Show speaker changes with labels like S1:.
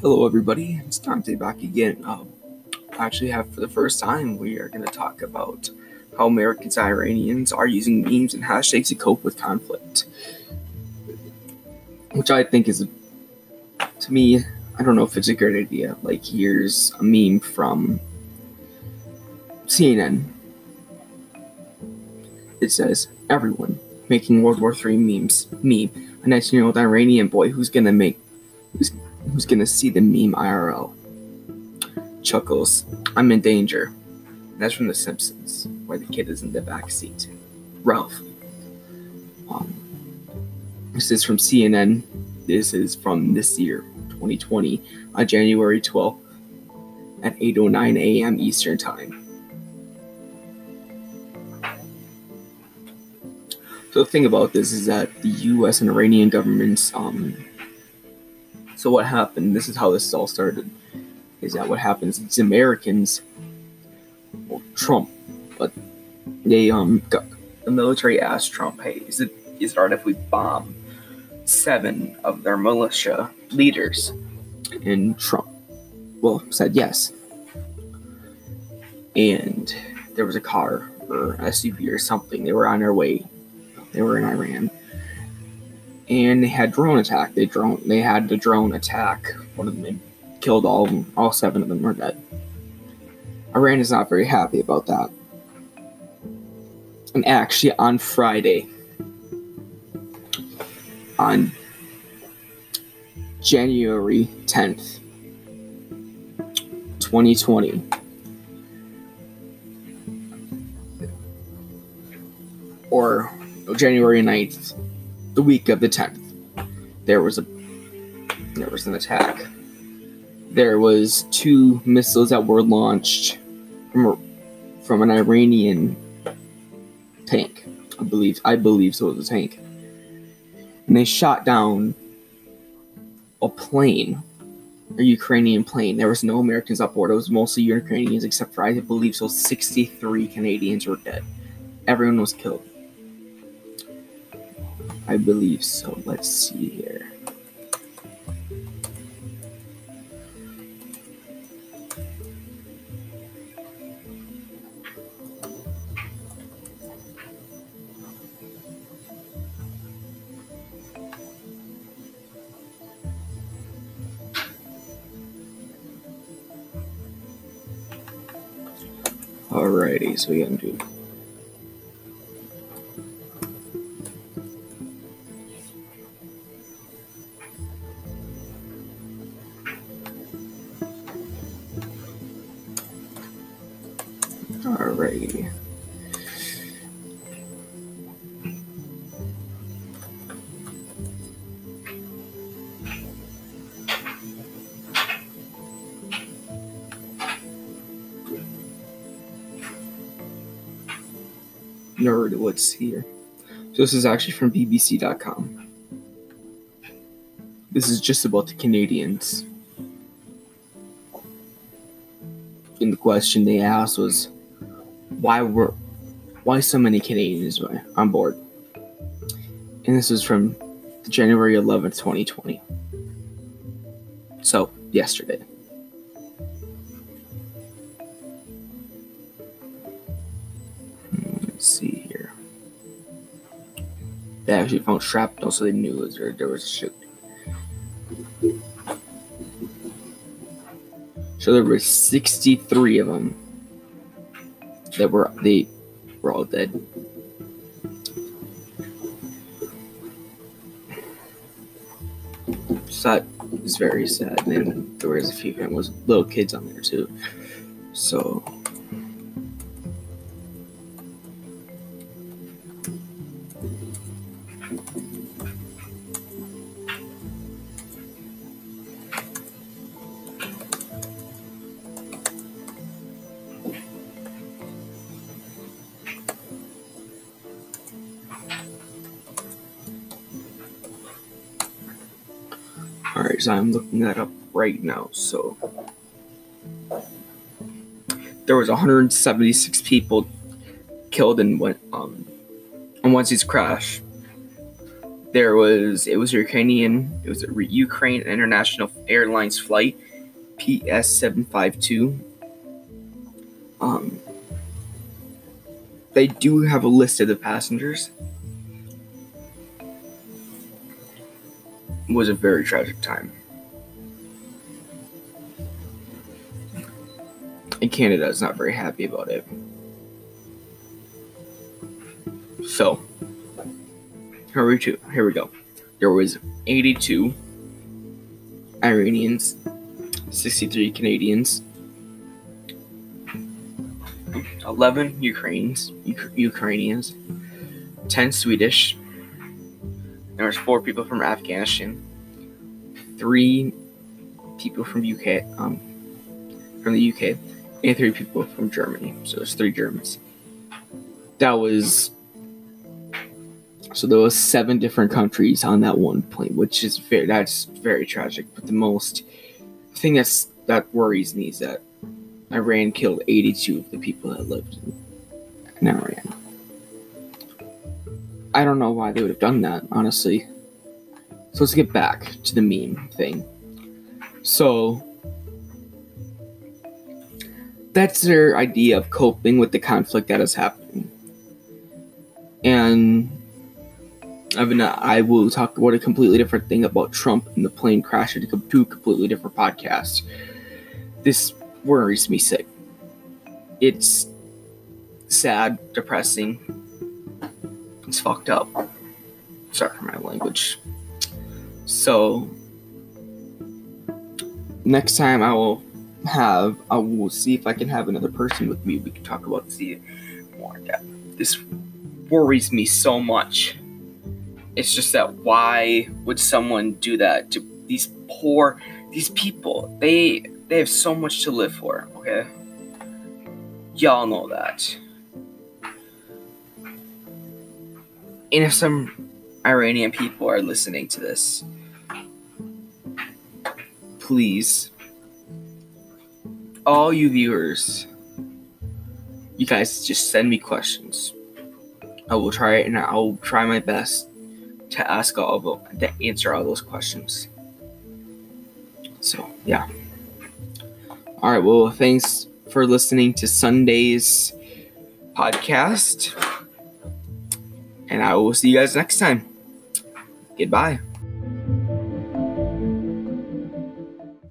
S1: Hello, everybody. It's Dante back again. Um, I actually have for the first time, we are going to talk about how Americans and Iranians are using memes and hashtags to cope with conflict. Which I think is, to me, I don't know if it's a great idea. Like, here's a meme from CNN. It says, Everyone making World War III memes. Me, a 19 year old Iranian boy who's gonna make. Who's, gonna see the meme IRL. Chuckles. I'm in danger. That's from The Simpsons, where the kid is in the back seat. Ralph. Um, this is from CNN. This is from this year, 2020, on January 12th at 8:09 a.m. Eastern Time. So the thing about this is that the U.S. and Iranian governments. Um, so what happened? This is how this all started. Is that what happens? It's Americans, well, Trump, but they um got, the military asked Trump, "Hey, is it is it alright if we bomb seven of their militia leaders?" And Trump, well, said yes. And there was a car or SUV or something. They were on their way they were in Iran, and they had drone attack. They drone. They had the drone attack. One of them killed all of them. All seven of them were dead. Iran is not very happy about that. And actually, on Friday, on January 10th, 2020, or January 9th, the week of the 10th, there was a there was an attack. There was two missiles that were launched from a, from an Iranian tank. I believe I believe so it was a tank. And they shot down a plane, a Ukrainian plane. There was no Americans on board. It was mostly Ukrainians, except for I believe so 63 Canadians were dead. Everyone was killed. I believe so. Let's see here. Alrighty, so we gotta Alrighty. Nerd, what's here? So this is actually from BBC.com. This is just about the Canadians. And the question they asked was, why were why so many Canadians on board? And this is from January 11th, 2020. So, yesterday. Hmm, Let's see here. They actually found shrapnel, so they knew was, there, there was a shoot. So there were 63 of them that were they were all dead. So that was very sad. And there was a few was little kids on there too. So So I'm looking that up right now. So there was 176 people killed in um in Wednesday's crash. there was it was Ukrainian it was a Ukraine International Airlines flight PS seven five two. Um, they do have a list of the passengers. Was a very tragic time. And Canada is not very happy about it. So, here we, go. here we go. There was 82 Iranians, 63 Canadians, 11 Ukrainians, Ukrainians, 10 Swedish. There was four people from Afghanistan, three people from UK, um, from the UK, and three people from Germany. So there's three Germans. That was so there was seven different countries on that one plane, which is very that's very tragic. But the most thing that's that worries me is that Iran killed 82 of the people that lived in Iran. I don't know why they would have done that, honestly. So let's get back to the meme thing. So that's their idea of coping with the conflict that is happening. And I mean, I will talk about a completely different thing about Trump and the plane crash into two completely different podcasts. This worries me sick. It's sad, depressing. It's fucked up. Sorry for my language. So, next time I will have, I will see if I can have another person with me. We can talk about the more depth. This worries me so much it's just that why would someone do that to these poor these people? They they have so much to live for, okay? Y'all know that. And if some Iranian people are listening to this, please, all you viewers, you guys just send me questions. I will try it and I will try my best to ask all of them, to answer all those questions. So, yeah. All right, well, thanks for listening to Sunday's podcast. And I will see you guys next time. Goodbye.